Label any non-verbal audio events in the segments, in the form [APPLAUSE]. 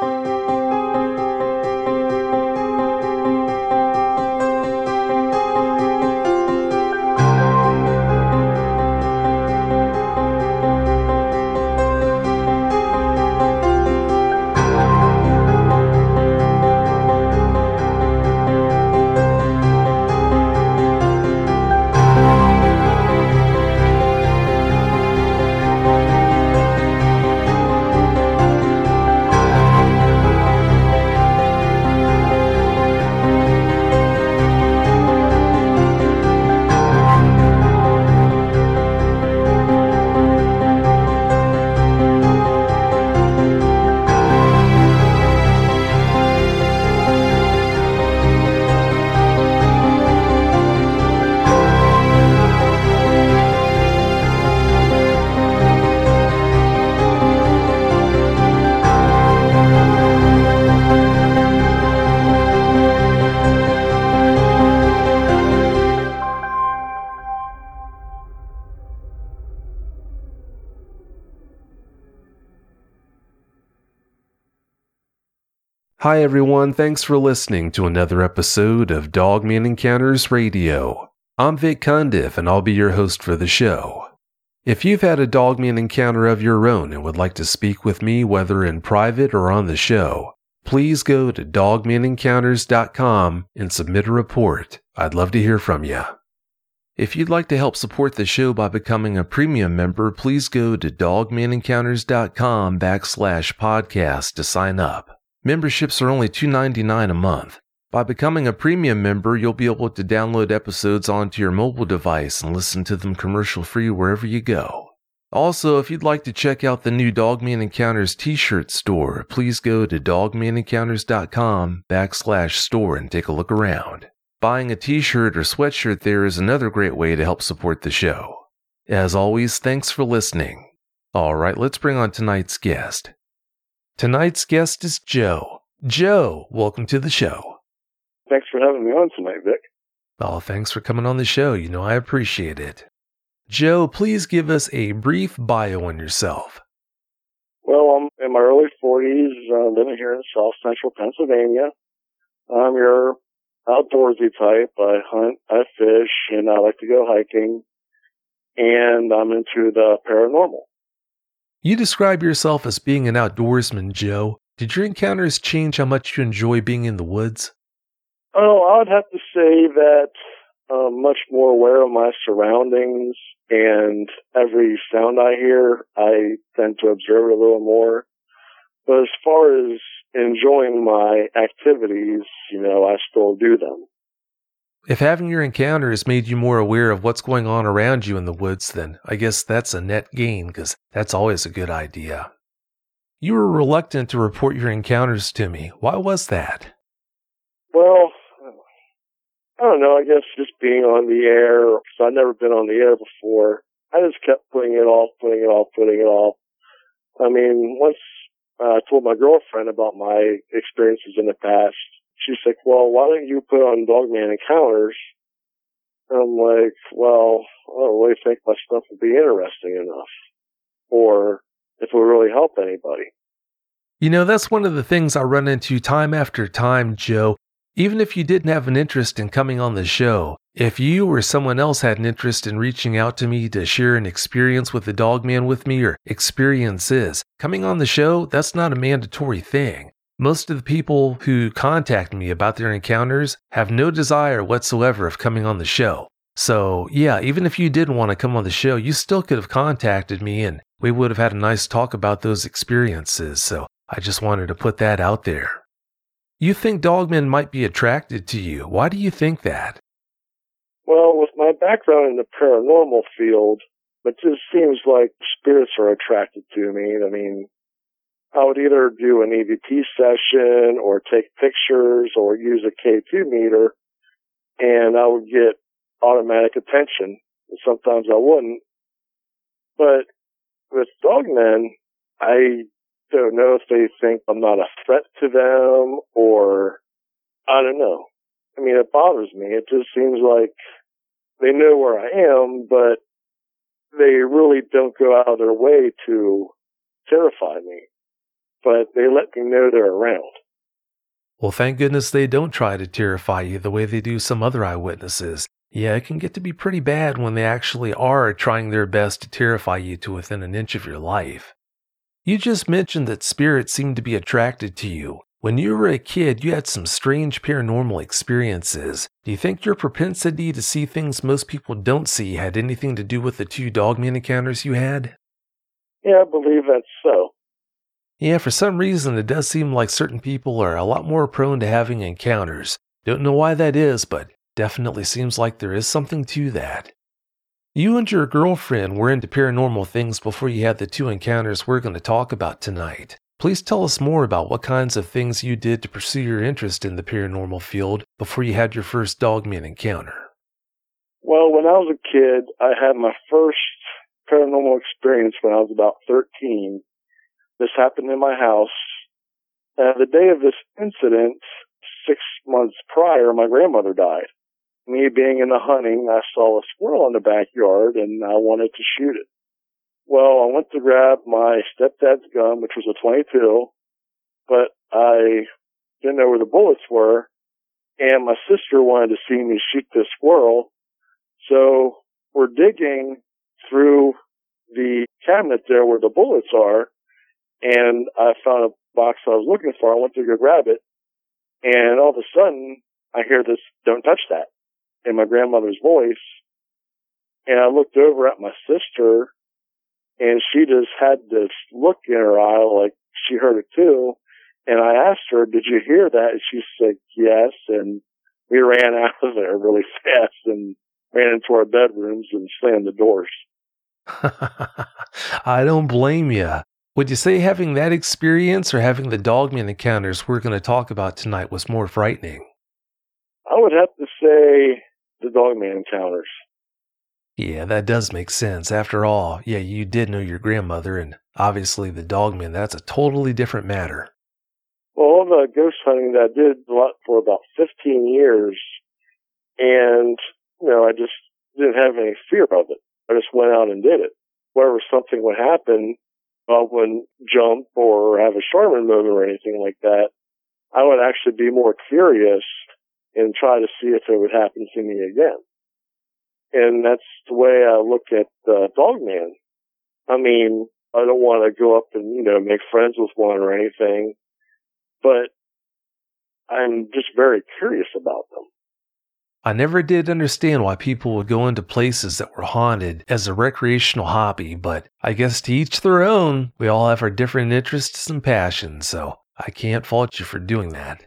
Bye. Hi, everyone. Thanks for listening to another episode of Dogman Encounters Radio. I'm Vic Cundiff, and I'll be your host for the show. If you've had a Dogman encounter of your own and would like to speak with me, whether in private or on the show, please go to dogmanencounters.com and submit a report. I'd love to hear from you. If you'd like to help support the show by becoming a premium member, please go to dogmanencounters.com backslash podcast to sign up. Memberships are only $2.99 a month. By becoming a premium member, you'll be able to download episodes onto your mobile device and listen to them commercial free wherever you go. Also, if you'd like to check out the new Dogman Encounters t-shirt store, please go to dogmanencounters.com backslash store and take a look around. Buying a t-shirt or sweatshirt there is another great way to help support the show. As always, thanks for listening. Alright, let's bring on tonight's guest. Tonight's guest is Joe. Joe, welcome to the show. Thanks for having me on tonight, Vic. Oh, thanks for coming on the show. You know, I appreciate it. Joe, please give us a brief bio on yourself. Well, I'm in my early 40s, uh, living here in South Central Pennsylvania. I'm your outdoorsy type. I hunt, I fish, and I like to go hiking. And I'm into the paranormal. You describe yourself as being an outdoorsman, Joe. Did your encounters change how much you enjoy being in the woods? Oh, I would have to say that I'm uh, much more aware of my surroundings and every sound I hear, I tend to observe it a little more. But as far as enjoying my activities, you know, I still do them. If having your encounter has made you more aware of what's going on around you in the woods, then I guess that's a net gain because that's always a good idea. You were reluctant to report your encounters to me. Why was that? Well, I don't know. I guess just being on the air, because I've never been on the air before. I just kept putting it off, putting it off, putting it off. I mean, once uh, I told my girlfriend about my experiences in the past, she's like, well, why don't you put on Dogman Encounters? And I'm like, well, I don't really think my stuff would be interesting enough. Or if it would really help anybody. You know, that's one of the things I run into time after time, Joe. Even if you didn't have an interest in coming on the show, if you or someone else had an interest in reaching out to me to share an experience with the dogman with me or experiences, coming on the show, that's not a mandatory thing. Most of the people who contact me about their encounters have no desire whatsoever of coming on the show. So, yeah, even if you didn't want to come on the show, you still could have contacted me and we would have had a nice talk about those experiences. So, I just wanted to put that out there. You think dogmen might be attracted to you. Why do you think that? Well, with my background in the paranormal field, it just seems like spirits are attracted to me. I mean, I would either do an EVP session or take pictures or use a K2 meter and I would get automatic attention. Sometimes I wouldn't. But with dogmen, I don't know if they think I'm not a threat to them or I don't know. I mean, it bothers me. It just seems like they know where I am, but they really don't go out of their way to terrify me. But they let me know they're around. Well, thank goodness they don't try to terrify you the way they do some other eyewitnesses. Yeah, it can get to be pretty bad when they actually are trying their best to terrify you to within an inch of your life. You just mentioned that spirits seem to be attracted to you. When you were a kid, you had some strange paranormal experiences. Do you think your propensity to see things most people don't see had anything to do with the two dogman encounters you had? Yeah, I believe that's so. Yeah, for some reason, it does seem like certain people are a lot more prone to having encounters. Don't know why that is, but definitely seems like there is something to that. You and your girlfriend were into paranormal things before you had the two encounters we're going to talk about tonight. Please tell us more about what kinds of things you did to pursue your interest in the paranormal field before you had your first dogman encounter. Well, when I was a kid, I had my first paranormal experience when I was about 13. This happened in my house. And the day of this incident, six months prior, my grandmother died me being in the hunting, I saw a squirrel in the backyard and I wanted to shoot it. Well, I went to grab my stepdad's gun, which was a 22, but I didn't know where the bullets were. And my sister wanted to see me shoot this squirrel. So we're digging through the cabinet there where the bullets are. And I found a box I was looking for. I went to go grab it. And all of a sudden I hear this, don't touch that in my grandmother's voice. And I looked over at my sister and she just had this look in her eye like she heard it too. And I asked her, did you hear that? And she said, yes. And we ran [LAUGHS] out of there really fast and ran into our bedrooms and slammed the doors. [LAUGHS] I don't blame you. Would you say having that experience or having the dogman encounters we're going to talk about tonight was more frightening? I would have to say the dogman encounters. Yeah, that does make sense. After all, yeah, you did know your grandmother, and obviously the dogman, that's a totally different matter. Well, all the ghost hunting that I did for about 15 years, and, you know, I just didn't have any fear of it. I just went out and did it. Wherever something would happen, I wouldn't jump or have a Charmin moment or anything like that. I would actually be more curious and try to see if it would happen to me again. And that's the way I look at uh, Dogman. I mean, I don't want to go up and, you know, make friends with one or anything, but I'm just very curious about them. I never did understand why people would go into places that were haunted as a recreational hobby, but I guess to each their own. We all have our different interests and passions, so I can't fault you for doing that.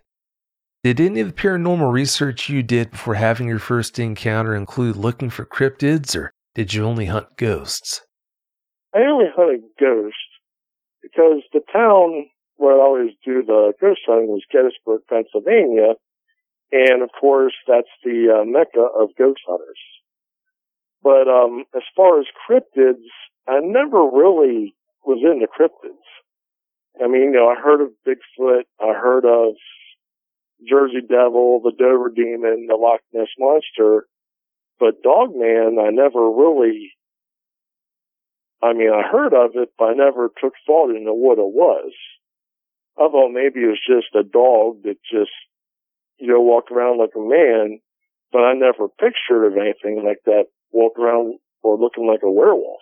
Did any of the paranormal research you did before having your first encounter include looking for cryptids, or did you only hunt ghosts? I only hunted ghosts. because the town where I always do the ghost hunting was Gettysburg, Pennsylvania. And of course, that's the uh, mecca of ghost hunters. But um, as far as cryptids, I never really was into cryptids. I mean, you know, I heard of Bigfoot, I heard of Jersey Devil, the Dover Demon, the Loch Ness Monster, but Dogman, I never really, I mean, I heard of it, but I never took thought into what it was. I thought maybe it was just a dog that just, you know, walked around like a man, but I never pictured of anything like that walk around or looking like a werewolf.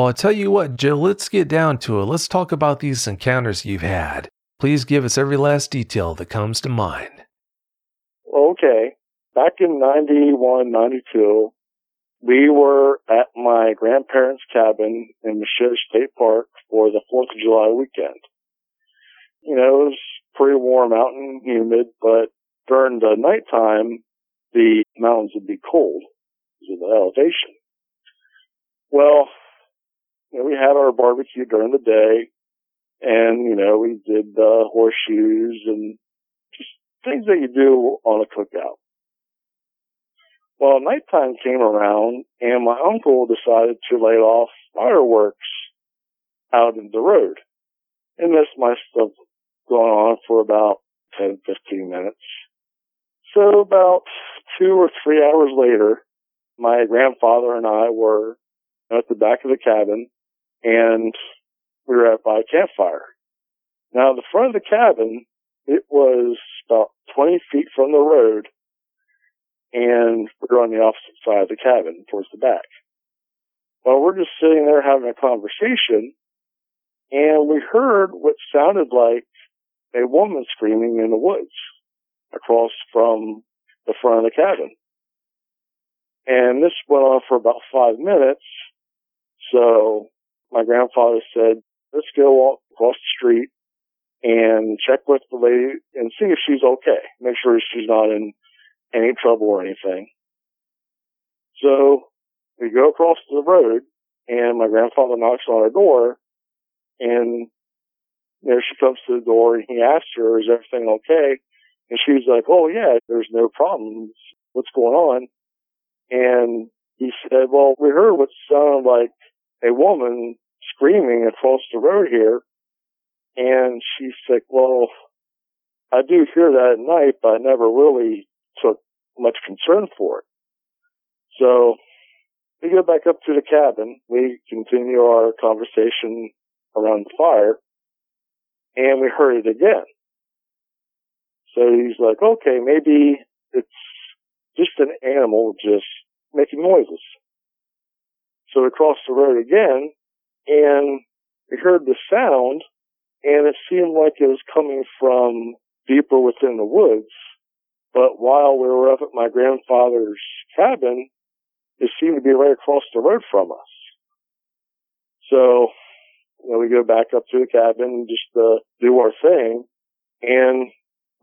Well, I tell you what, Joe, let's get down to it. Let's talk about these encounters you've had. Please give us every last detail that comes to mind. Okay. Back in 91, 92, we were at my grandparents' cabin in Michigan State Park for the 4th of July weekend. You know, it was pretty warm out and humid, but during the nighttime, the mountains would be cold because of the elevation. Well, you know, we had our barbecue during the day and, you know, we did the horseshoes and just things that you do on a cookout. Well, nighttime came around and my uncle decided to light off fireworks out in the road. And this must have gone on for about 10, 15 minutes. So about two or three hours later, my grandfather and I were at the back of the cabin and we were at by a campfire. Now the front of the cabin, it was about 20 feet from the road and we were on the opposite side of the cabin towards the back. Well, we're just sitting there having a conversation and we heard what sounded like a woman screaming in the woods across from the front of the cabin. And this went on for about five minutes. So my grandfather said, let's go walk across the street and check with the lady and see if she's okay. Make sure she's not in any trouble or anything. So we go across the road and my grandfather knocks on our door and there she comes to the door and he asks her, is everything okay? And she's like, oh yeah, there's no problems. What's going on? And he said, well, we heard what sounded like a woman screaming across the road here. And she's like, well, I do hear that at night, but I never really took much concern for it. So we go back up to the cabin. We continue our conversation around the fire and we heard it again. So he's like, okay, maybe it's just an animal just making noises. So we crossed the road again and we heard the sound and it seemed like it was coming from deeper within the woods. But while we were up at my grandfather's cabin, it seemed to be right across the road from us. So, you know, we go back up to the cabin and just to do our thing and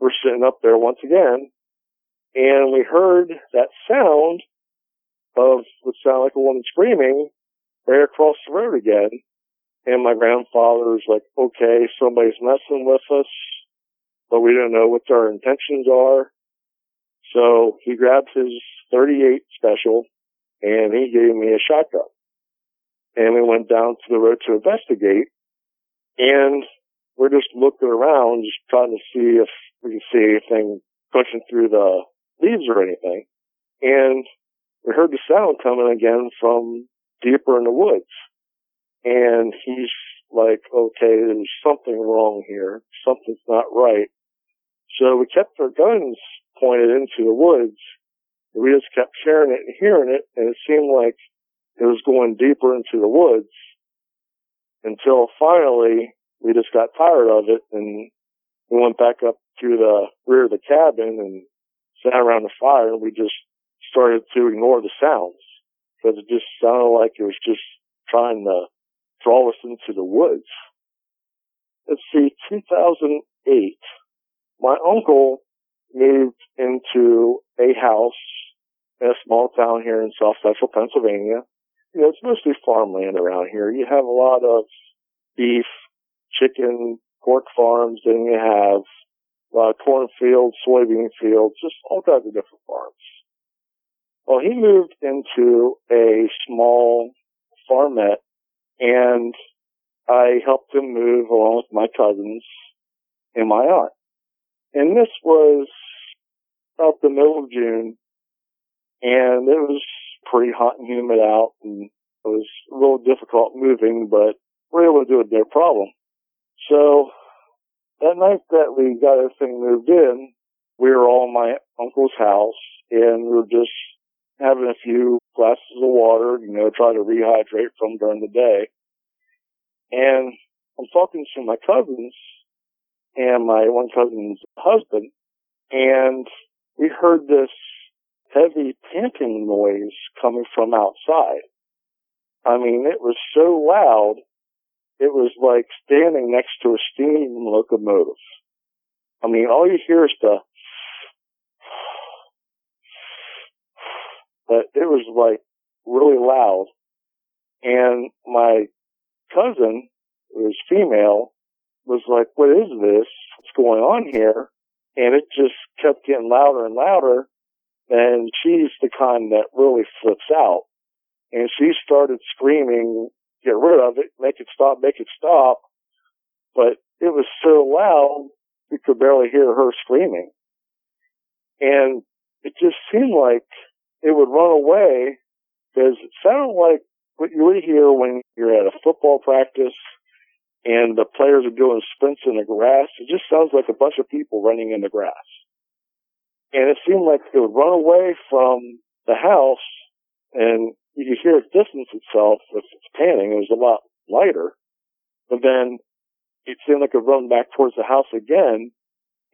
we're sitting up there once again and we heard that sound of what sounded like a woman screaming right across the road again. And my grandfather's like, okay, somebody's messing with us, but we don't know what their intentions are. So he grabbed his 38 special and he gave me a shotgun. And we went down to the road to investigate and we're just looking around, just trying to see if we can see anything pushing through the leaves or anything. And we heard the sound coming again from deeper in the woods. And he's like, okay, there's something wrong here. Something's not right. So we kept our guns pointed into the woods. We just kept hearing it and hearing it, and it seemed like it was going deeper into the woods until finally we just got tired of it and we went back up to the rear of the cabin and sat around the fire and we just started to ignore the sounds because it just sounded like it was just trying to draw us into the woods. Let's see, 2008, my uncle moved into a house in a small town here in south central Pennsylvania. You know, it's mostly farmland around here. You have a lot of beef, chicken, pork farms, and you have uh, cornfields, soybean fields, just all kinds of different farms. Well, he moved into a small farmette and I helped him move along with my cousins and my aunt. And this was about the middle of June and it was pretty hot and humid out and it was a little difficult moving, but we were able to do it no problem. So that night that we got everything moved in, we were all in my uncle's house and we were just having a few glasses of water, you know, try to rehydrate from during the day. And I'm talking to my cousins and my one cousin's husband, and we heard this heavy panting noise coming from outside. I mean, it was so loud, it was like standing next to a steam locomotive. I mean, all you hear is the but it was like really loud. And my cousin, who was female, was like, what is this? What's going on here? And it just kept getting louder and louder. And she's the kind that really flips out. And she started screaming, get rid of it, make it stop, make it stop. But it was so loud, you could barely hear her screaming. And it just seemed like it would run away because it sounded like what you would hear when you're at a football practice and the players are doing sprints in the grass. It just sounds like a bunch of people running in the grass. And it seemed like it would run away from the house and you could hear it distance itself with its panting. It was a lot lighter. But then it seemed like it would run back towards the house again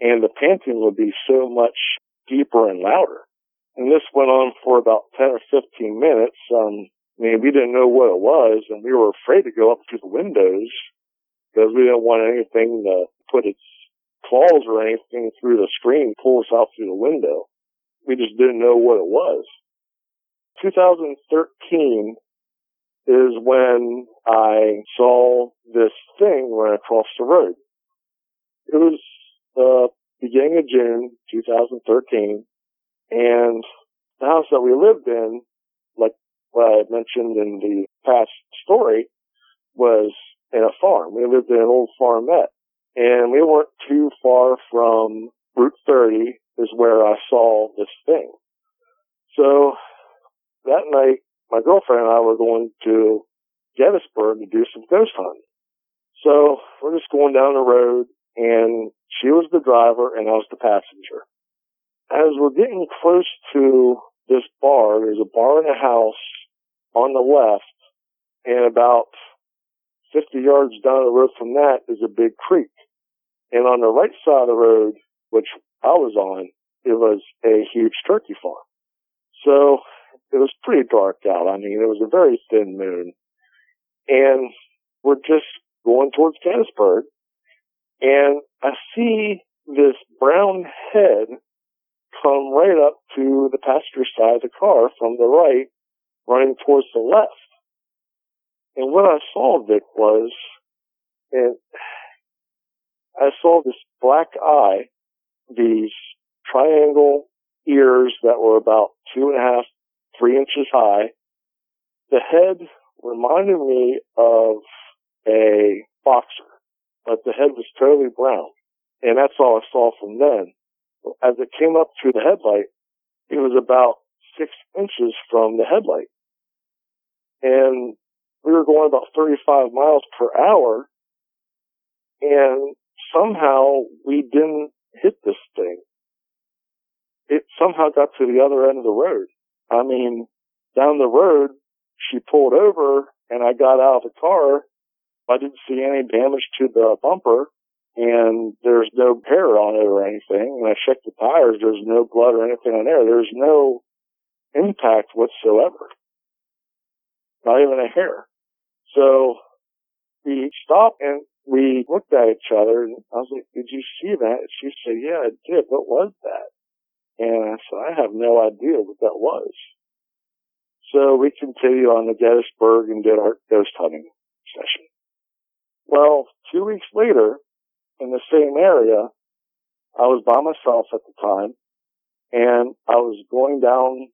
and the panting would be so much deeper and louder. And this went on for about 10 or 15 minutes. Um, I mean, we didn't know what it was and we were afraid to go up to the windows because we didn't want anything to put its claws or anything through the screen, pull us out through the window. We just didn't know what it was. 2013 is when I saw this thing run across the road. It was the beginning of June 2013 and the house that we lived in, like what I had mentioned in the past story, was in a farm. We lived in an old farmette and we weren't too far from Route 30 is where I saw this thing. So that night, my girlfriend and I were going to Gettysburg to do some ghost hunting. So we're just going down the road and she was the driver and I was the passenger. As we're getting close to this bar, there's a bar and a house on the left and about 50 yards down the road from that is a big creek. And on the right side of the road, which I was on, it was a huge turkey farm. So it was pretty dark out. I mean, it was a very thin moon. And we're just going towards Gettysburg. And I see this brown head come right up to the passenger side of the car from the right, running towards the left. And what I saw, Vic, was, and I saw this black eye, these triangle ears that were about two and a half, three inches high. The head reminded me of a boxer, but the head was totally brown. And that's all I saw from then. As it came up through the headlight, it was about six inches from the headlight. And we were going about 35 miles per hour and somehow we didn't hit this thing. It somehow got to the other end of the road. I mean, down the road, she pulled over and I got out of the car. I didn't see any damage to the bumper and there's no hair on it or anything. When I checked the tires. There's no blood or anything on there. There's no impact whatsoever. Not even a hair. So we stopped and we looked at each other and I was like, did you see that? And she said, yeah, I did. What was that? And I said, I have no idea what that was. So we continued on to Gettysburg and did our ghost hunting session. Well, two weeks later, in the same area, I was by myself at the time and I was going down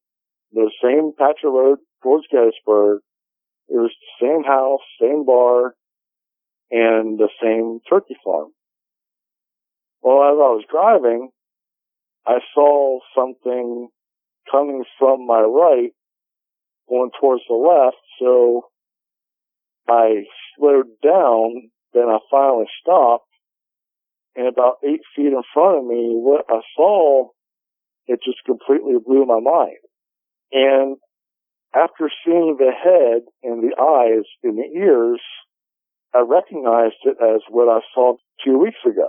the same patch of road towards Gettysburg it was the same house, same bar, and the same turkey farm. Well, as I was driving, I saw something coming from my right going towards the left, so I slowed down, then I finally stopped, and about eight feet in front of me, what I saw, it just completely blew my mind. And after seeing the head and the eyes and the ears, I recognized it as what I saw two weeks ago.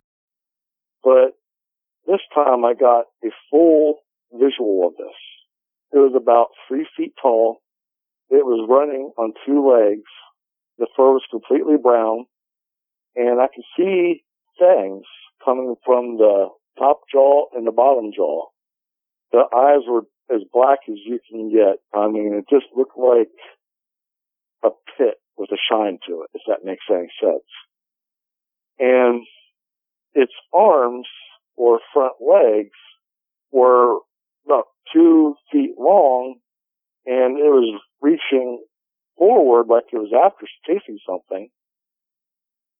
But this time I got a full visual of this. It was about three feet tall. It was running on two legs. The fur was completely brown and I could see fangs coming from the top jaw and the bottom jaw. The eyes were as black as you can get. I mean, it just looked like a pit with a shine to it, if that makes any sense. And its arms or front legs were about two feet long and it was reaching forward like it was after chasing something.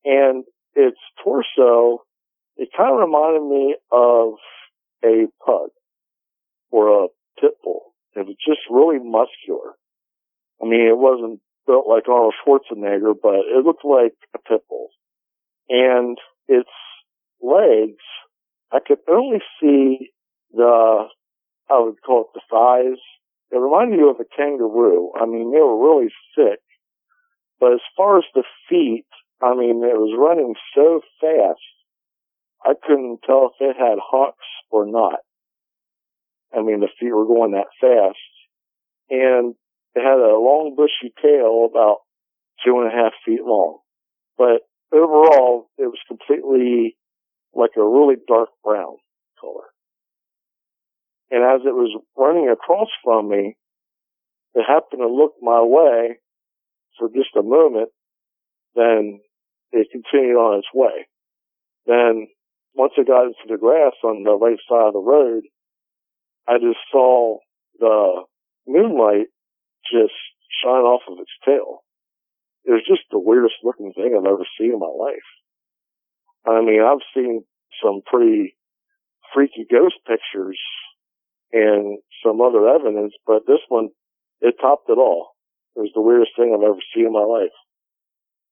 And its torso, it kind of reminded me of a pug or a pit bull. It was just really muscular. I mean, it wasn't built like Arnold Schwarzenegger, but it looked like a pit bull. And its legs, I could only see the, I would call it the thighs. It reminded you of a kangaroo. I mean, they were really thick. But as far as the feet, I mean, it was running so fast, I couldn't tell if it had hocks or not. I mean, the feet were going that fast. And it had a long bushy tail about two and a half feet long. But overall, it was completely like a really dark brown color. And as it was running across from me, it happened to look my way for just a moment, then it continued on its way. Then once it got into the grass on the right side of the road, I just saw the moonlight just shine off of its tail. It was just the weirdest looking thing I've ever seen in my life. I mean, I've seen some pretty freaky ghost pictures and some other evidence, but this one, it topped it all. It was the weirdest thing I've ever seen in my life.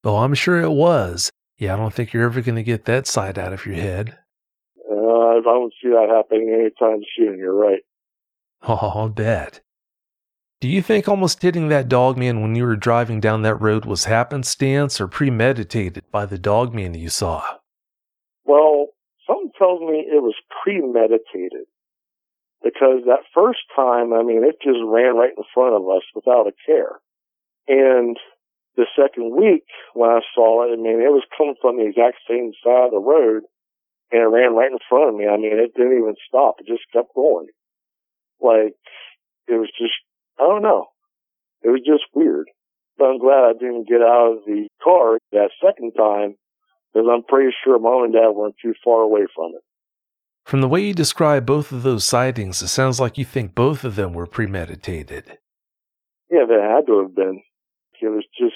Oh, I'm sure it was. Yeah, I don't think you're ever going to get that side out of your head. Uh, I don't see that happening anytime soon. You're right. Oh, [LAUGHS] I'll bet. Do you think almost hitting that dogman when you were driving down that road was happenstance or premeditated by the dogman you saw? Tells me it was premeditated. Because that first time, I mean, it just ran right in front of us without a care. And the second week when I saw it, I mean, it was coming from the exact same side of the road and it ran right in front of me. I mean, it didn't even stop. It just kept going. Like, it was just, I don't know. It was just weird. But I'm glad I didn't get out of the car that second time because I'm pretty sure mom and dad weren't too far away from it. From the way you describe both of those sightings, it sounds like you think both of them were premeditated. Yeah, they had to have been. It was just,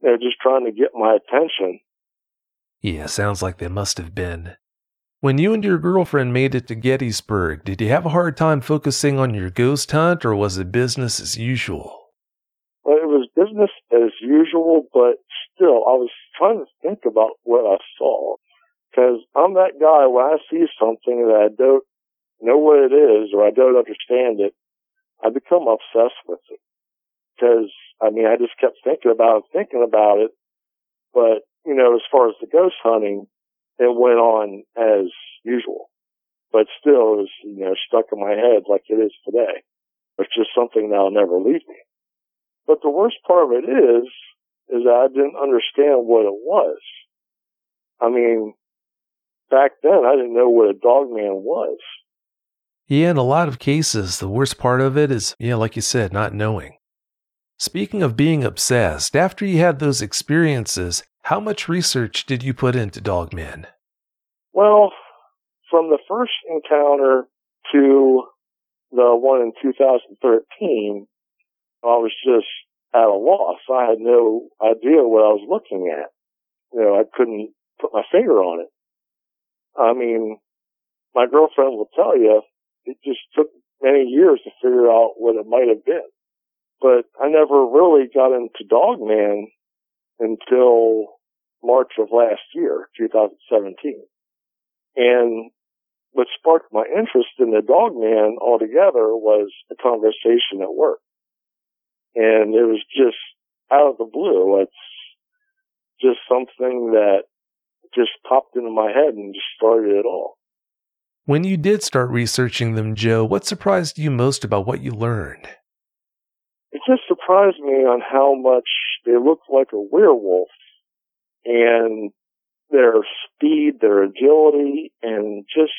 they're just trying to get my attention. Yeah, sounds like they must have been. When you and your girlfriend made it to Gettysburg, did you have a hard time focusing on your ghost hunt or was it business as usual? Well, it was business as usual, but still, I was trying to think about what I saw. Cause I'm that guy when I see something that I don't know what it is or I don't understand it, I become obsessed with it. Cause, I mean, I just kept thinking about it, thinking about it. But, you know, as far as the ghost hunting, it went on as usual. But still, it was, you know, stuck in my head like it is today. It's just something that'll never leave me. But the worst part of it is, is that I didn't understand what it was. I mean, back then I didn't know what a dog man was. Yeah, in a lot of cases, the worst part of it is, yeah, like you said, not knowing. Speaking of being obsessed, after you had those experiences, how much research did you put into Dogman? Well, from the first encounter to the one in 2013, I was just at a loss. I had no idea what I was looking at. You know, I couldn't put my finger on it. I mean, my girlfriend will tell you it just took many years to figure out what it might have been. But I never really got into Dogman until March of last year, 2017. And what sparked my interest in the Dogman altogether was a conversation at work. And it was just out of the blue. It's just something that just popped into my head and just started it all. When you did start researching them, Joe, what surprised you most about what you learned? It just surprised me on how much they looked like a werewolf and their speed, their agility, and just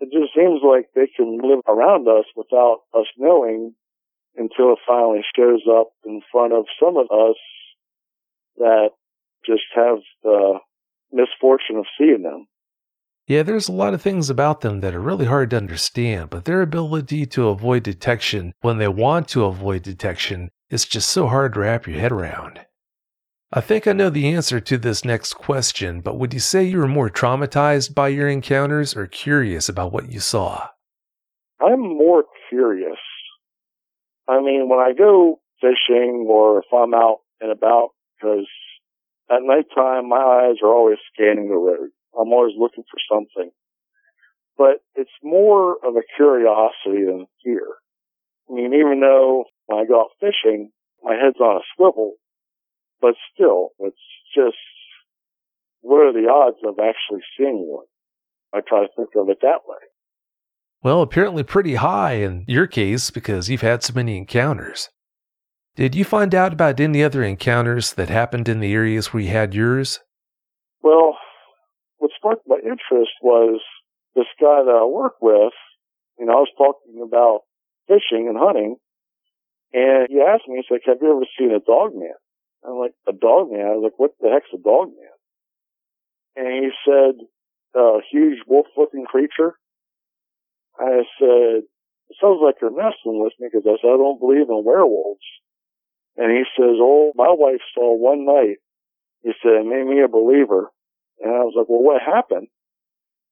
it just seems like they can live around us without us knowing until it finally shows up in front of some of us that just have the misfortune of seeing them. Yeah, there's a lot of things about them that are really hard to understand, but their ability to avoid detection when they want to avoid detection is just so hard to wrap your head around. I think I know the answer to this next question, but would you say you were more traumatized by your encounters or curious about what you saw? I'm more curious. I mean, when I go fishing or if I'm out and about, because at nighttime my eyes are always scanning the road. I'm always looking for something. But it's more of a curiosity than fear. I mean, even though when I go out fishing, my head's on a swivel, but still, it's just, what are the odds of actually seeing one? I try to think of it that way. Well, apparently pretty high in your case because you've had so many encounters. Did you find out about any other encounters that happened in the areas where you had yours? Well, what sparked my interest was this guy that I work with. You know, I was talking about fishing and hunting, and he asked me, he's like, have you ever seen a dog man? I'm like, a dog man? I was like, what the heck's a dog man? And he said, a huge wolf-looking creature. I said, it sounds like you're messing with me because I said, I don't believe in werewolves. And he says, oh, my wife saw one night. He said, it made me a believer. And I was like, well, what happened?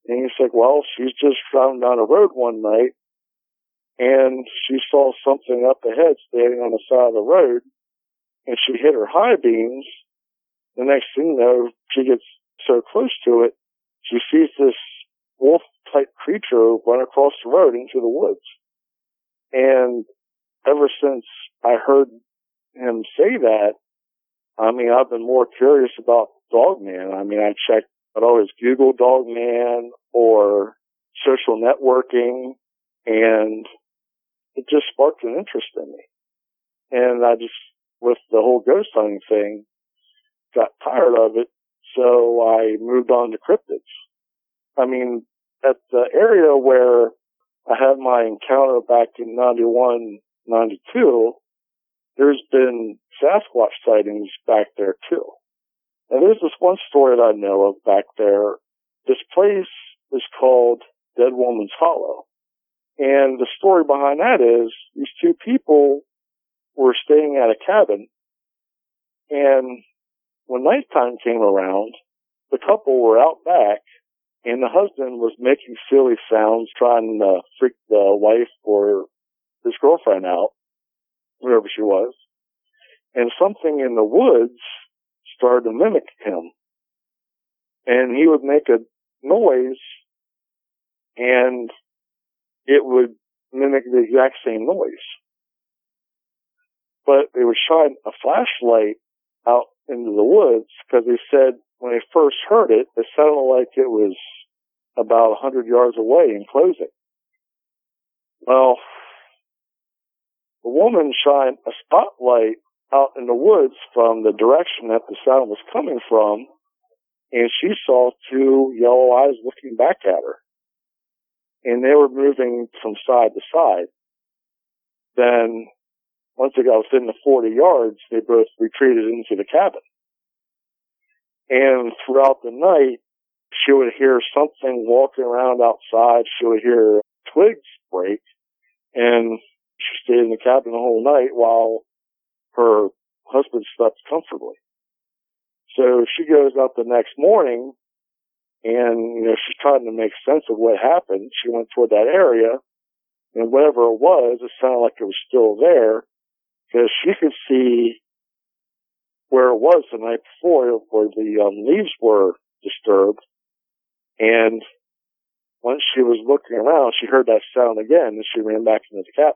And he's like, well, she's just driving down the road one night and she saw something up ahead standing on the side of the road and she hit her high beams. The next thing you know, she gets so close to it, she sees this wolf type creature run across the road into the woods. And ever since I heard him say that, I mean, I've been more curious about Dogman. I mean, I checked, I'd always Google Dogman or social networking and it just sparked an interest in me. And I just, with the whole ghost hunting thing, got tired of it. So I moved on to cryptids. I mean, at the area where I had my encounter back in 91, 92, there's been Sasquatch sightings back there too. And there's this one story that I know of back there. This place is called Dead Woman's Hollow. And the story behind that is these two people were staying at a cabin and when nighttime came around, the couple were out back and the husband was making silly sounds trying to freak the wife or his girlfriend out, whoever she was. And something in the woods started to mimic him. And he would make a noise and it would mimic the exact same noise. But they would shine a flashlight out into the woods because they said when they first heard it, it sounded like it was about a hundred yards away and closing. Well, the woman shined a spotlight out in the woods from the direction that the sound was coming from, and she saw two yellow eyes looking back at her. And they were moving from side to side. Then, once they got within the 40 yards, they both retreated into the cabin. And throughout the night, she would hear something walking around outside. She would hear twigs break. And she stayed in the cabin the whole night while her husband slept comfortably. So she goes up the next morning and, you know, she's trying to make sense of what happened. She went toward that area and whatever it was, it sounded like it was still there because she could see where it was the night before where the um, leaves were disturbed. And once she was looking around, she heard that sound again and she ran back into the cabin.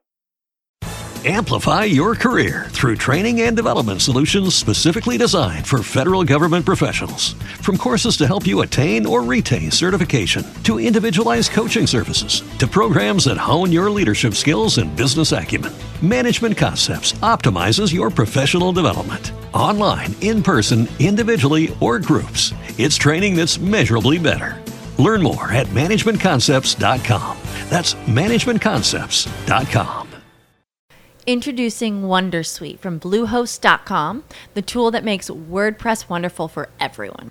Amplify your career through training and development solutions specifically designed for federal government professionals. From courses to help you attain or retain certification, to individualized coaching services, to programs that hone your leadership skills and business acumen, Management Concepts optimizes your professional development. Online, in person, individually, or groups, it's training that's measurably better. Learn more at managementconcepts.com. That's managementconcepts.com. Introducing Wondersuite from Bluehost.com, the tool that makes WordPress wonderful for everyone.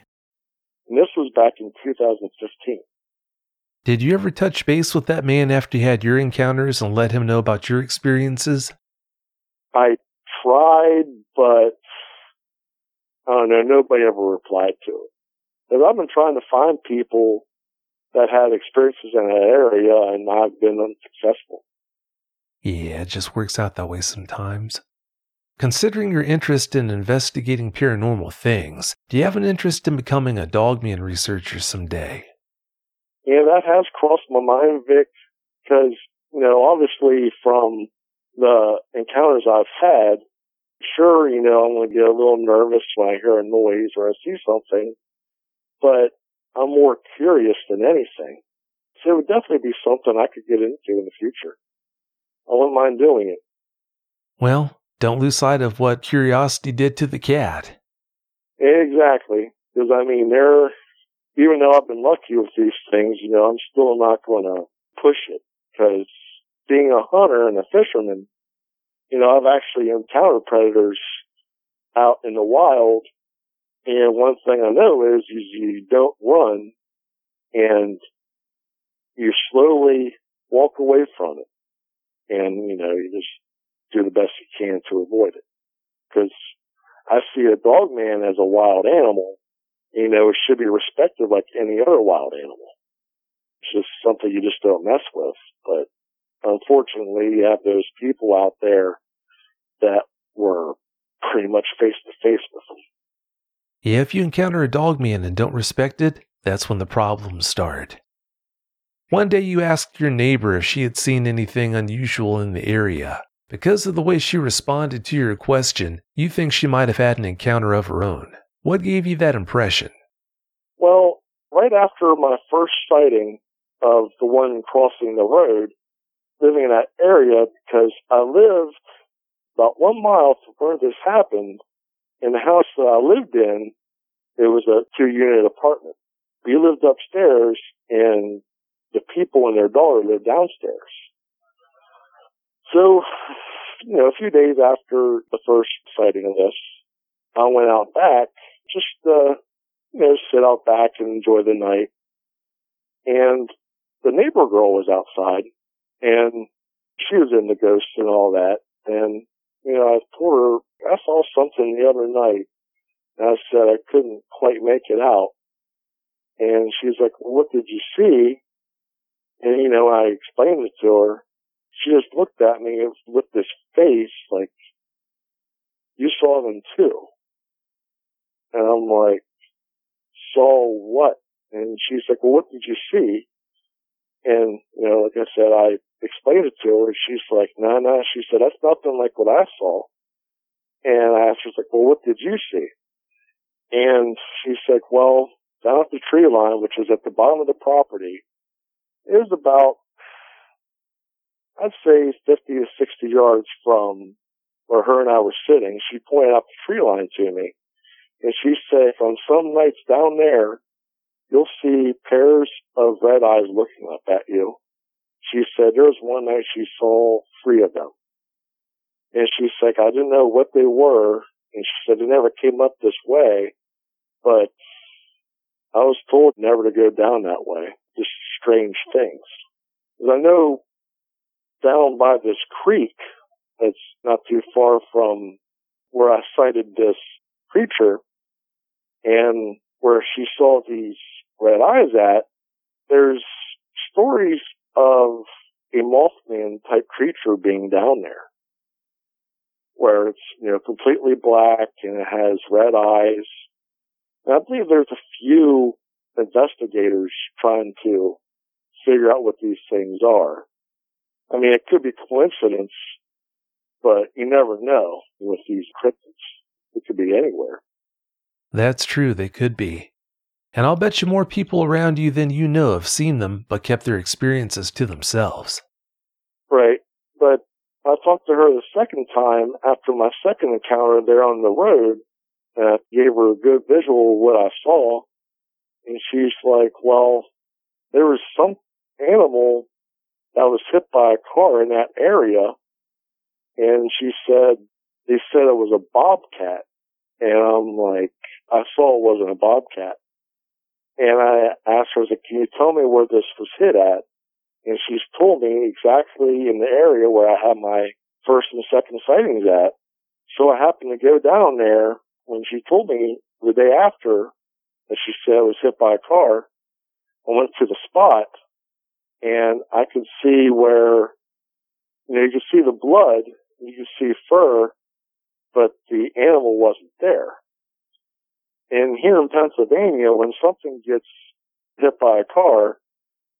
And this was back in 2015. Did you ever touch base with that man after you had your encounters and let him know about your experiences? I tried, but I don't know, nobody ever replied to it. Because I've been trying to find people that had experiences in that area and I've been unsuccessful. Yeah, it just works out that way sometimes. Considering your interest in investigating paranormal things, do you have an interest in becoming a dogman researcher someday? Yeah, that has crossed my mind, Vic, because, you know, obviously from the encounters I've had, sure, you know, I'm going to get a little nervous when I hear a noise or I see something, but I'm more curious than anything. So it would definitely be something I could get into in the future. I wouldn't mind doing it. Well, don't lose sight of what curiosity did to the cat. Exactly. Because, I mean, they're, even though I've been lucky with these things, you know, I'm still not going to push it. Because being a hunter and a fisherman, you know, I've actually encountered predators out in the wild. And one thing I know is, is you don't run and you slowly walk away from it. And, you know, you just do the best you can to avoid it. Because I see a dog man as a wild animal, you know, it should be respected like any other wild animal. It's just something you just don't mess with. But unfortunately, you have those people out there that were pretty much face to face with them. Yeah, if you encounter a dog man and don't respect it, that's when the problems start. One day you asked your neighbor if she had seen anything unusual in the area. Because of the way she responded to your question, you think she might have had an encounter of her own. What gave you that impression? Well, right after my first sighting of the one crossing the road, living in that area, because I lived about one mile from where this happened, in the house that I lived in, it was a two unit apartment. We lived upstairs and the people and their daughter lived downstairs. So, you know, a few days after the first sighting of this, I went out back, just, uh, you know, sit out back and enjoy the night. And the neighbor girl was outside and she was in the ghost and all that. And, you know, I told her, I saw something the other night. And I said I couldn't quite make it out. And she's like, well, what did you see? And, you know, I explained it to her. She just looked at me with this face like, you saw them too. And I'm like, saw what? And she's like, well, what did you see? And, you know, like I said, I explained it to her and she's like, no, nah, no. Nah. She said, that's nothing like what I saw. And I asked her, like, well, what did you see? And she said, well, down at the tree line, which was at the bottom of the property, it was about, I'd say 50 to 60 yards from where her and I were sitting. She pointed out the tree line to me and she said, on some nights down there, you'll see pairs of red eyes looking up at you. She said there was one night she saw three of them. And she's like, I didn't know what they were. And she said they never came up this way, but I was told never to go down that way. Just strange things. And I know down by this creek that's not too far from where I sighted this creature and where she saw these red eyes at, there's stories of a Mothman type creature being down there. Where it's, you know, completely black and it has red eyes. And I believe there's a few investigators trying to figure out what these things are. I mean, it could be coincidence, but you never know with these cryptids. It could be anywhere. That's true, they could be. And I'll bet you more people around you than you know have seen them but kept their experiences to themselves. Right. But I talked to her the second time after my second encounter there on the road and I gave her a good visual of what I saw. And she's like, well, there was some animal that was hit by a car in that area. And she said, they said it was a bobcat. And I'm like, I saw it wasn't a bobcat. And I asked her, I was like, can you tell me where this was hit at? And she's told me exactly in the area where I had my first and second sightings at. So I happened to go down there when she told me the day after that she said I was hit by a car. I went to the spot and I could see where, you know, you could see the blood, you could see fur, but the animal wasn't there. And here in Pennsylvania, when something gets hit by a car,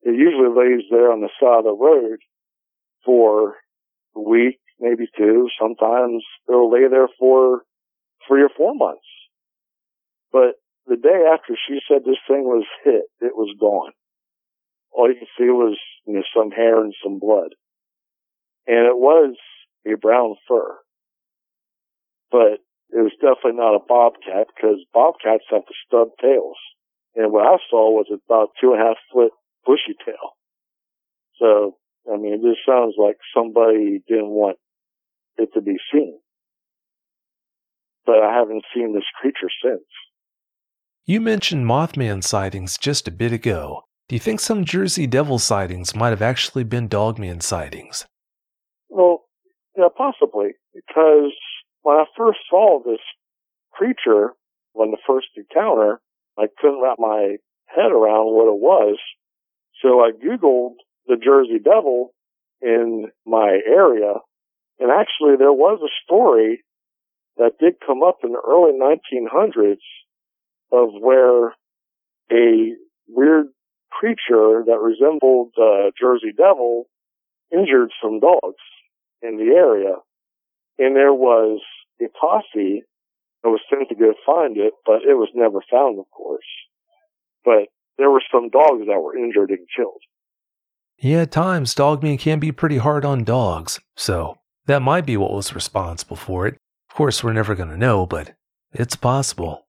it usually lays there on the side of the road for a week, maybe two. Sometimes it'll lay there for three or four months. But the day after she said this thing was hit, it was gone. All you could see was you know, some hair and some blood. And it was a brown fur. But it was definitely not a bobcat because bobcats have the stub tails. And what I saw was about two and a half foot bushy tail. So, I mean, it just sounds like somebody didn't want it to be seen. But I haven't seen this creature since. You mentioned Mothman sightings just a bit ago. Do you think some Jersey Devil sightings might have actually been Dogman sightings? Well, yeah, possibly. Because when I first saw this creature, when the first encounter, I couldn't wrap my head around what it was. So I Googled the Jersey Devil in my area. And actually there was a story that did come up in the early 1900s of where a weird creature that resembled the Jersey Devil injured some dogs in the area. And there was a posse that was sent to go find it, but it was never found, of course. But there were some dogs that were injured and killed. Yeah, at times dogmen can be pretty hard on dogs, so that might be what was responsible for it. Of course, we're never going to know, but it's possible.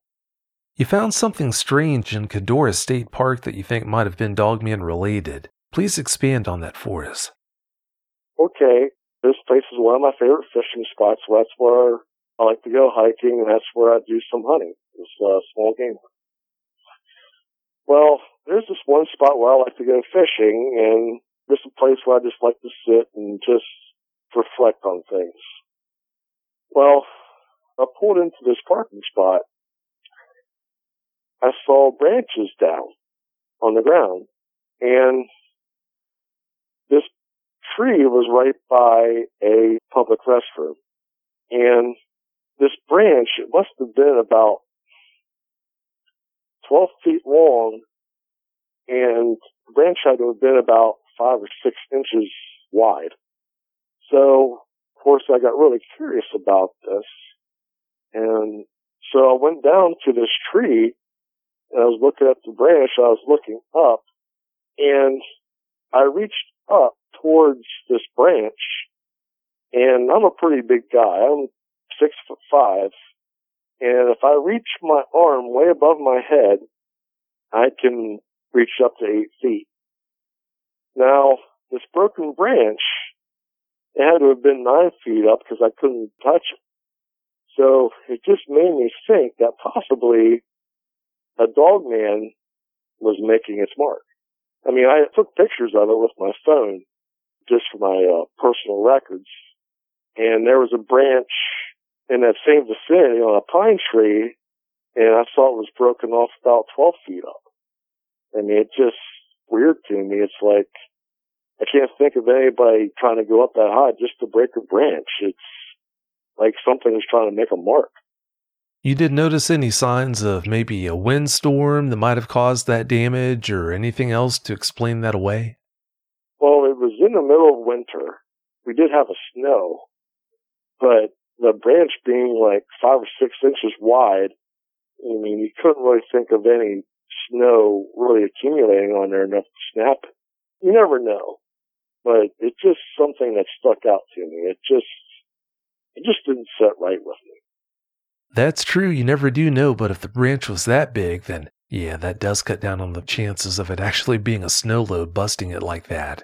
You found something strange in Codorus State Park that you think might have been dogman related. Please expand on that for us. Okay, this place is one of my favorite fishing spots. So that's where I like to go hiking, and that's where I do some hunting. This uh, small game. Well, there's this one spot where I like to go fishing, and this is a place where I just like to sit and just reflect on things. Well, I pulled into this parking spot. I saw branches down on the ground, and this tree was right by a public restroom. And this branch, it must have been about 12 feet long and the branch had to have been about five or six inches wide. So, of course, I got really curious about this. And so I went down to this tree and I was looking at the branch. I was looking up and I reached up towards this branch and I'm a pretty big guy. I'm six foot five. And if I reach my arm way above my head, I can reach up to eight feet. Now, this broken branch, it had to have been nine feet up because I couldn't touch it. So it just made me think that possibly a dog man was making its mark. I mean, I took pictures of it with my phone just for my uh, personal records. And there was a branch in that same vicinity on a pine tree, and I saw it was broken off about 12 feet up. I mean, it's just weird to me. It's like, I can't think of anybody trying to go up that high just to break a branch. It's like something is trying to make a mark. You did notice any signs of maybe a windstorm that might have caused that damage or anything else to explain that away? Well, it was in the middle of winter. We did have a snow, but the branch being like five or six inches wide, I mean, you couldn't really think of any snow really accumulating on there enough to snap. You never know. But it's just something that stuck out to me. It just, it just didn't set right with me. That's true. You never do know. But if the branch was that big, then yeah, that does cut down on the chances of it actually being a snow load busting it like that.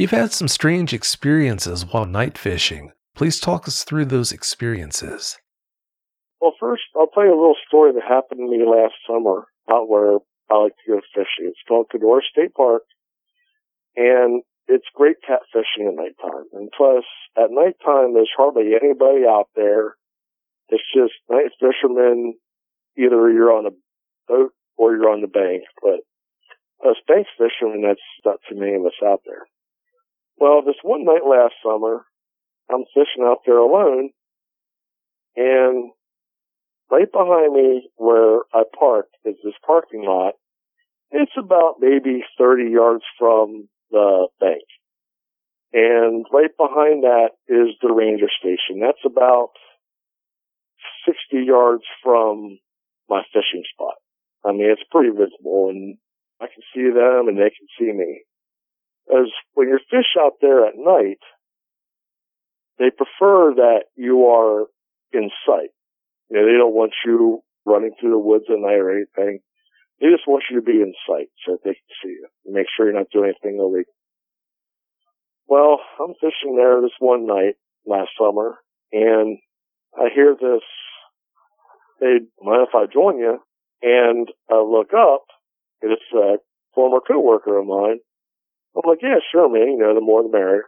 You've had some strange experiences while night fishing. Please talk us through those experiences. Well, first, I'll tell you a little story that happened to me last summer out where I like to go fishing. It's called Cador State Park, and it's great catfishing at nighttime. And plus, at nighttime, there's hardly anybody out there. It's just night fishermen. Either you're on a boat or you're on the bank, but us bank fishermen, that's not too many of us out there. Well, this one night last summer, I'm fishing out there alone, and right behind me where I parked is this parking lot. It's about maybe 30 yards from the bank. And right behind that is the ranger station. That's about 60 yards from my fishing spot. I mean, it's pretty visible and I can see them and they can see me as when you fish out there at night, they prefer that you are in sight. You know, they don't want you running through the woods at night or anything. They just want you to be in sight so that they can see you. Make sure you're not doing anything illegal. Well, I'm fishing there this one night last summer and I hear this, hey, mind if I join you? And I look up and it's a former coworker of mine I'm like, yeah, sure, man. You know, the more the merrier.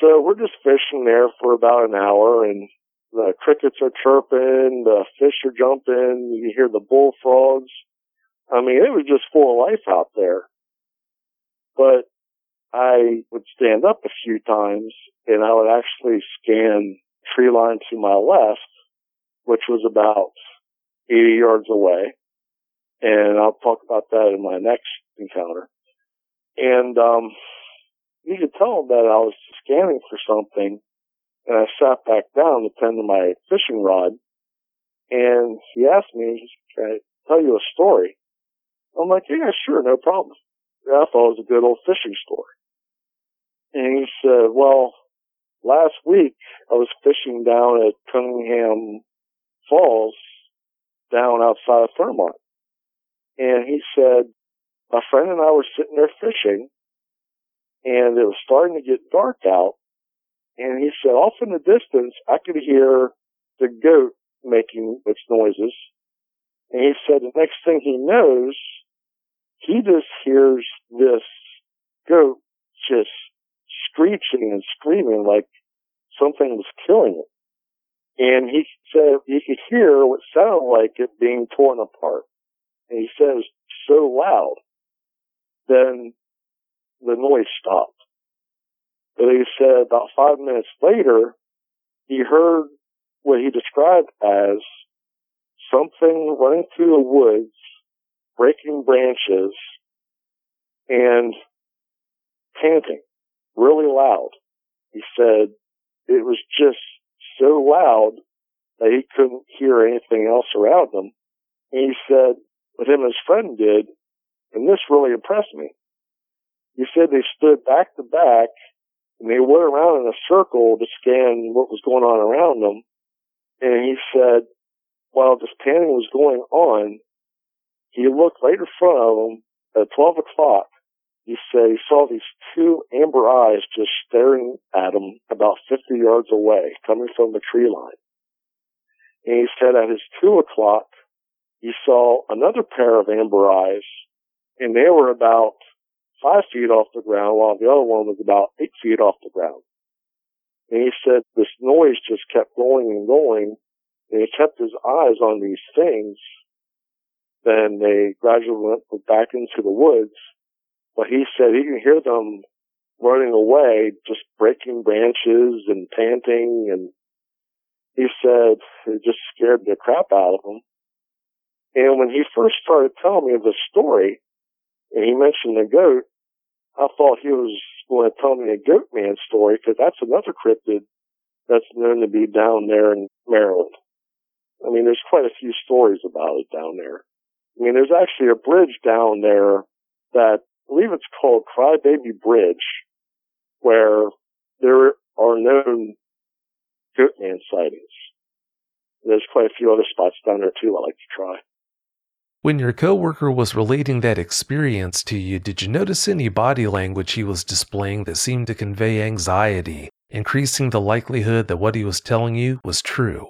So we're just fishing there for about an hour and the crickets are chirping, the fish are jumping, you hear the bullfrogs. I mean, it was just full of life out there. But I would stand up a few times and I would actually scan tree line to my left, which was about 80 yards away. And I'll talk about that in my next encounter. And um, you could tell that I was scanning for something, and I sat back down to tend to my fishing rod. And he asked me, "Can I tell you a story?" I'm like, "Yeah, sure, no problem." I thought it was a good old fishing story. And he said, "Well, last week I was fishing down at Cunningham Falls, down outside of Thurmont." And he said, my friend and I were sitting there fishing and it was starting to get dark out. And he said, off in the distance, I could hear the goat making its noises. And he said, the next thing he knows, he just hears this goat just screeching and screaming like something was killing it. And he said he could hear what sounded like it being torn apart. And he says, so loud then the noise stopped. But he said about five minutes later, he heard what he described as something running through the woods, breaking branches, and panting really loud. He said it was just so loud that he couldn't hear anything else around him. And he said what him and his friend did and this really impressed me. He said they stood back to back and they went around in a circle to scan what was going on around them. And he said, while this panning was going on, he looked right in front of him at 12 o'clock. He said he saw these two amber eyes just staring at him about 50 yards away, coming from the tree line. And he said at his two o'clock, he saw another pair of amber eyes and they were about five feet off the ground while the other one was about eight feet off the ground. And he said this noise just kept going and going and he kept his eyes on these things. Then they gradually went back into the woods, but he said he could hear them running away, just breaking branches and panting and he said it just scared the crap out of him. And when he first started telling me the story, he mentioned the goat, I thought he was going to tell me a goat man story because that's another cryptid that's known to be down there in Maryland. I mean, there's quite a few stories about it down there. I mean, there's actually a bridge down there that I believe it's called Crybaby Bridge, where there are known Goatman sightings. There's quite a few other spots down there too I like to try. When your coworker was relating that experience to you, did you notice any body language he was displaying that seemed to convey anxiety, increasing the likelihood that what he was telling you was true?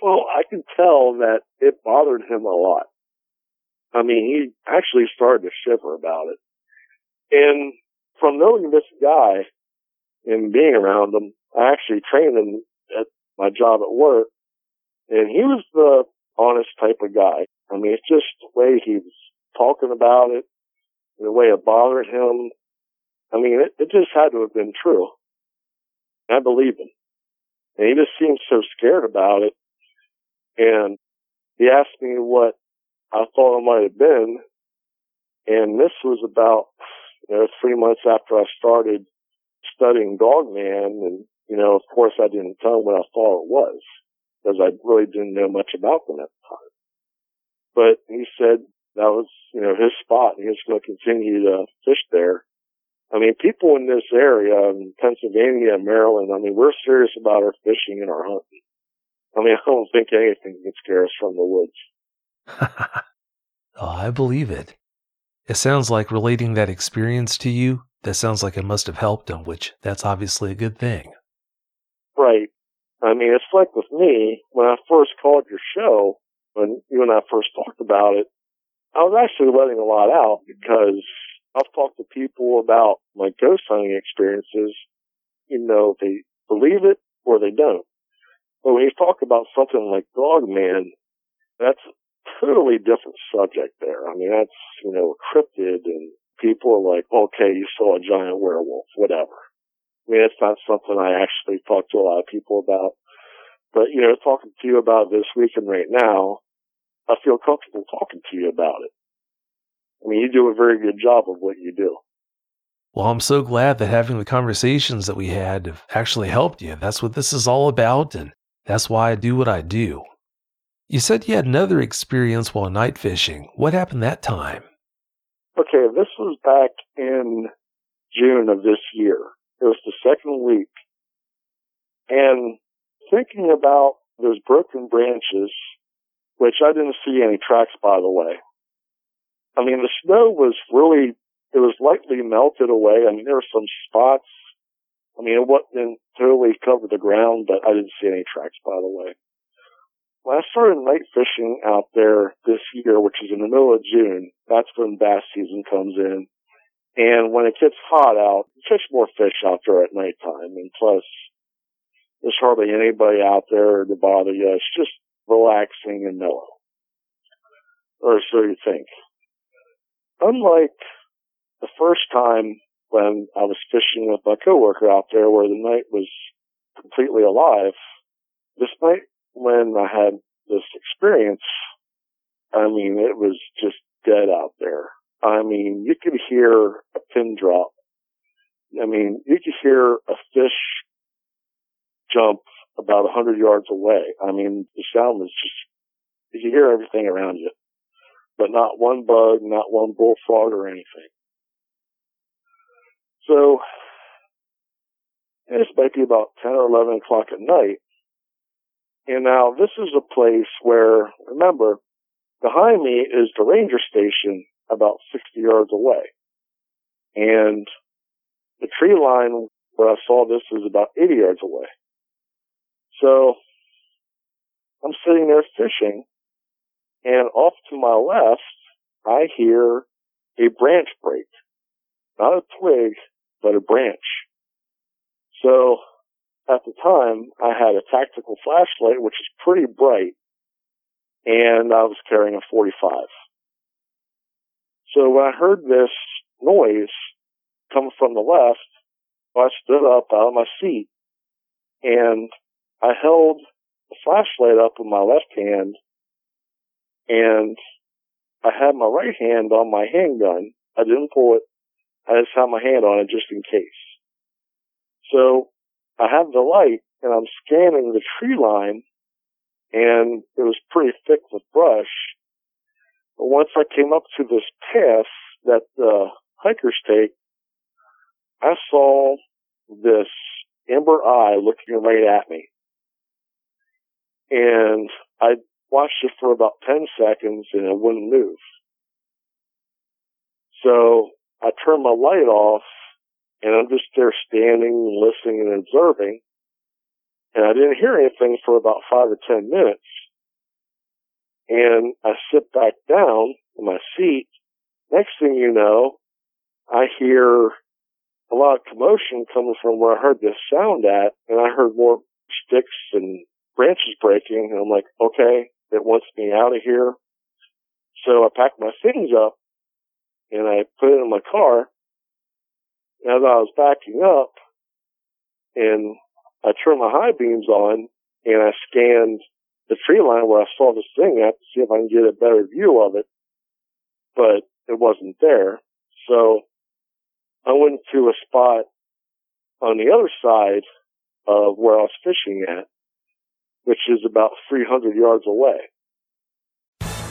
Well, I could tell that it bothered him a lot. I mean, he actually started to shiver about it. And from knowing this guy and being around him, I actually trained him at my job at work, and he was the honest type of guy. I mean, it's just the way he was talking about it, the way it bothered him. I mean, it, it just had to have been true. I believe him. And he just seemed so scared about it. And he asked me what I thought it might have been. And this was about, you know, three months after I started studying Dogman and you know, of course I didn't tell him what I thought it was because I really didn't know much about them at the time. But he said that was, you know, his spot and he was going to continue to fish there. I mean, people in this area in Pennsylvania and Maryland, I mean, we're serious about our fishing and our hunting. I mean, [LAUGHS] I don't think anything can scare us from the woods. [LAUGHS] oh, I believe it. It sounds like relating that experience to you, that sounds like it must have helped him, which that's obviously a good thing. Right. I mean, it's like with me, when I first called your show, when you and I first talked about it, I was actually letting a lot out because I've talked to people about my ghost hunting experiences. You know, they believe it or they don't. But when you talk about something like Dog Man, that's a totally different subject there. I mean, that's, you know, cryptid and people are like, okay, you saw a giant werewolf, whatever. I mean, it's not something I actually talk to a lot of people about. But, you know, talking to you about this weekend right now, I feel comfortable talking to you about it. I mean, you do a very good job of what you do. Well, I'm so glad that having the conversations that we had have actually helped you. That's what this is all about, and that's why I do what I do. You said you had another experience while night fishing. What happened that time? Okay, this was back in June of this year. It was the second week. And thinking about those broken branches, which I didn't see any tracks by the way. I mean, the snow was really, it was lightly melted away. I mean, there were some spots. I mean, it wasn't totally covered the ground, but I didn't see any tracks by the way. When I started night fishing out there this year, which is in the middle of June, that's when bass season comes in. And when it gets hot out, catch more fish out there at nighttime. And plus, there's hardly anybody out there to bother you. It's just relaxing and mellow. Or so you think. Unlike the first time when I was fishing with my coworker out there where the night was completely alive, this night when I had this experience, I mean, it was just dead out there. I mean, you could hear a pin drop. I mean, you could hear a fish jump about a hundred yards away. I mean, the sound was just, you could hear everything around you, but not one bug, not one bullfrog or anything. So, it's might be about 10 or 11 o'clock at night. And now this is a place where, remember, behind me is the ranger station about 60 yards away. And the tree line where I saw this is about 80 yards away. So I'm sitting there fishing and off to my left, I hear a branch break. not a twig, but a branch. So at the time, I had a tactical flashlight, which is pretty bright, and I was carrying a 45. So when I heard this noise coming from the left, I stood up out of my seat and I held the flashlight up in my left hand and I had my right hand on my handgun. I didn't pull it. I just had my hand on it just in case. So I have the light and I'm scanning the tree line and it was pretty thick with brush. Once I came up to this path that the hikers take, I saw this amber eye looking right at me. And I watched it for about 10 seconds and it wouldn't move. So I turned my light off and I'm just there standing, listening and observing. And I didn't hear anything for about five or 10 minutes. And I sit back down in my seat. Next thing you know, I hear a lot of commotion coming from where I heard this sound at, and I heard more sticks and branches breaking, and I'm like, okay, it wants me out of here. So I packed my things up, and I put it in my car. As I was backing up, and I turned my high beams on, and I scanned the tree line where I saw this thing at to see if I can get a better view of it, but it wasn't there. So I went to a spot on the other side of where I was fishing at, which is about 300 yards away.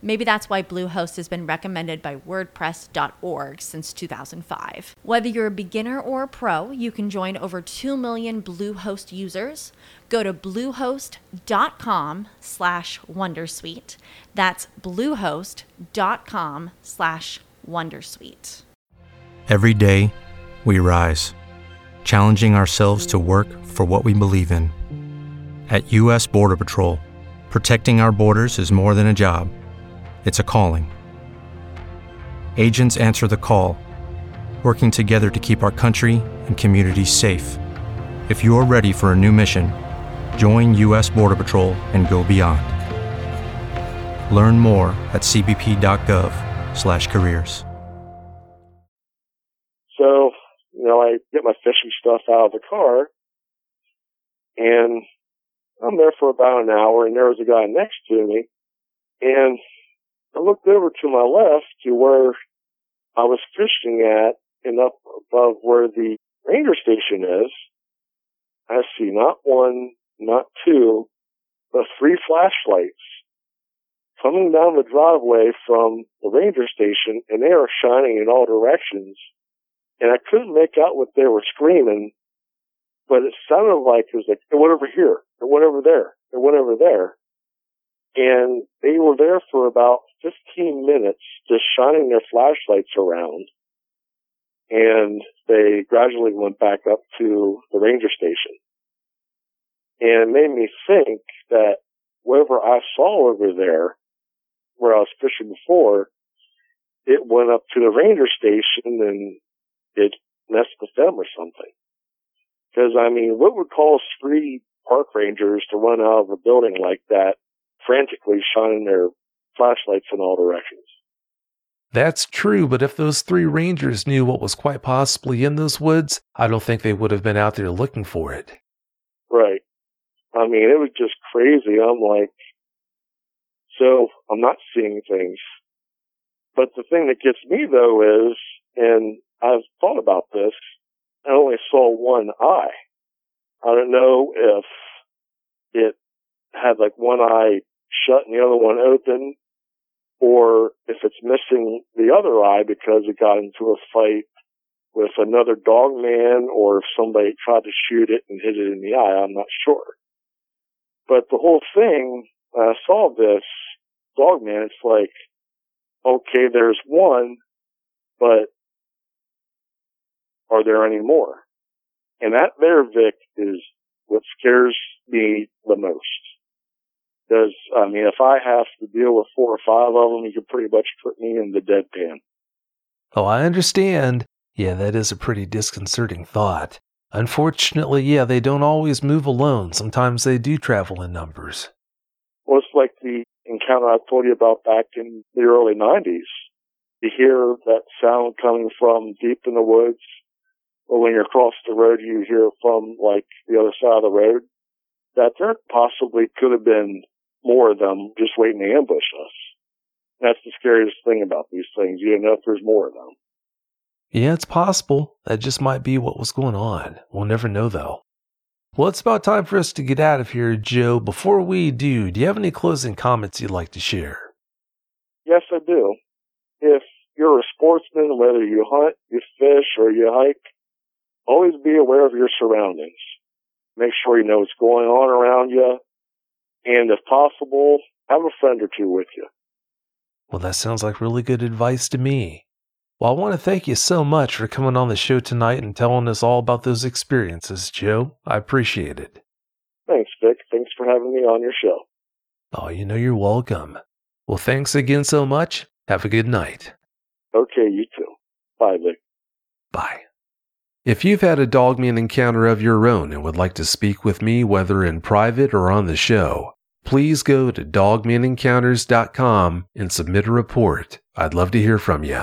Maybe that's why Bluehost has been recommended by WordPress.org since 2005. Whether you're a beginner or a pro, you can join over 2 million Bluehost users. Go to bluehost.com slash Wondersuite. That's bluehost.com slash Wondersuite. Every day, we rise, challenging ourselves to work for what we believe in. At U.S. Border Patrol, protecting our borders is more than a job, it's a calling. Agents answer the call, working together to keep our country and communities safe. If you're ready for a new mission, join U.S. Border Patrol and go beyond. Learn more at cbp.gov/careers. So, you know, I get my fishing stuff out of the car, and I'm there for about an hour, and there was a guy next to me, and I looked over to my left to where I was fishing at, and up above where the ranger station is. I see not one, not two, but three flashlights coming down the driveway from the ranger station, and they are shining in all directions. And I couldn't make out what they were screaming, but it sounded like it was like, it went over here, it went over there, it went over there. And they were there for about 15 minutes, just shining their flashlights around. And they gradually went back up to the ranger station. And it made me think that whatever I saw over there, where I was fishing before, it went up to the ranger station and it messed with them or something. Because I mean, what would cause three park rangers to run out of a building like that, frantically shining their flashlights in all directions? That's true, but if those three rangers knew what was quite possibly in those woods, I don't think they would have been out there looking for it. Right. I mean, it was just crazy. I'm like, so I'm not seeing things. But the thing that gets me though is, and I've thought about this, I only saw one eye. I don't know if it had like one eye shut and the other one open, or if it's missing the other eye because it got into a fight with another dog man, or if somebody tried to shoot it and hit it in the eye. I'm not sure. But the whole thing, I saw this dog man, it's like, okay, there's one, but are there any more? And that there, Vic, is what scares me the most. Because, I mean, if I have to deal with four or five of them, you could pretty much put me in the deadpan. Oh, I understand. Yeah, that is a pretty disconcerting thought. Unfortunately, yeah, they don't always move alone. Sometimes they do travel in numbers. Well, it's like the encounter I told you about back in the early 90s. You hear that sound coming from deep in the woods, or when you're across the road, you hear from like the other side of the road. That there possibly could have been more of them just waiting to ambush us. That's the scariest thing about these things. You don't know if there's more of them. Yeah, it's possible. That just might be what was going on. We'll never know, though. Well, it's about time for us to get out of here, Joe. Before we do, do you have any closing comments you'd like to share? Yes, I do. If you're a sportsman, whether you hunt, you fish, or you hike, always be aware of your surroundings. Make sure you know what's going on around you. And if possible, have a friend or two with you. Well, that sounds like really good advice to me. Well, I want to thank you so much for coming on the show tonight and telling us all about those experiences, Joe. I appreciate it. Thanks, Vic. Thanks for having me on your show. Oh, you know you're welcome. Well, thanks again so much. Have a good night. Okay, you too. Bye, Vic. Bye. If you've had a dogman encounter of your own and would like to speak with me, whether in private or on the show, please go to dogmanencounters.com and submit a report. I'd love to hear from you.